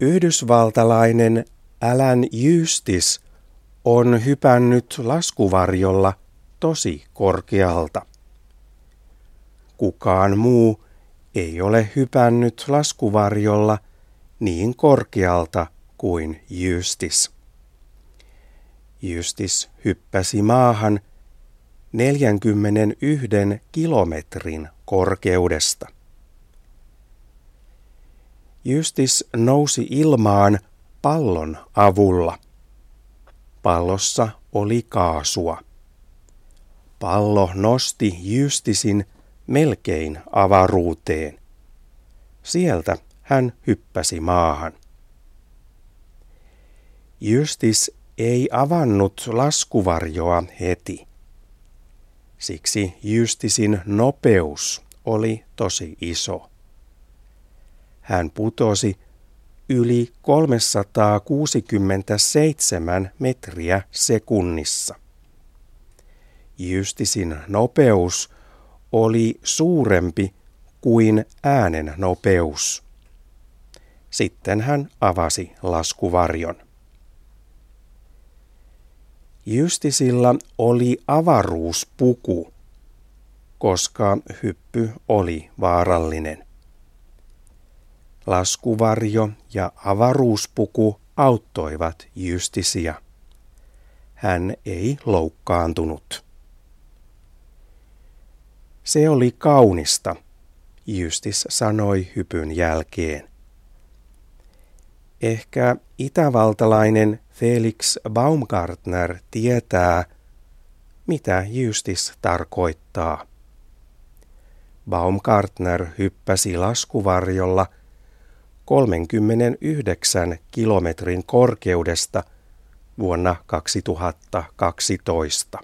Yhdysvaltalainen Alan Justis on hypännyt laskuvarjolla tosi korkealta. Kukaan muu ei ole hypännyt laskuvarjolla niin korkealta kuin Justis. Justis hyppäsi maahan 41 kilometrin korkeudesta. Justis nousi ilmaan pallon avulla. Pallossa oli kaasua. Pallo nosti Justisin melkein avaruuteen. Sieltä hän hyppäsi maahan. Justis ei avannut laskuvarjoa heti. Siksi Justisin nopeus oli tosi iso. Hän putosi yli 367 metriä sekunnissa. Justisin nopeus oli suurempi kuin äänen nopeus. Sitten hän avasi laskuvarjon. Justisilla oli avaruuspuku, koska hyppy oli vaarallinen. Laskuvarjo ja avaruuspuku auttoivat Justisia. Hän ei loukkaantunut. Se oli kaunista, Justis sanoi hypyn jälkeen. Ehkä itävaltalainen Felix Baumgartner tietää, mitä Justis tarkoittaa. Baumgartner hyppäsi laskuvarjolla 39 kilometrin korkeudesta vuonna 2012.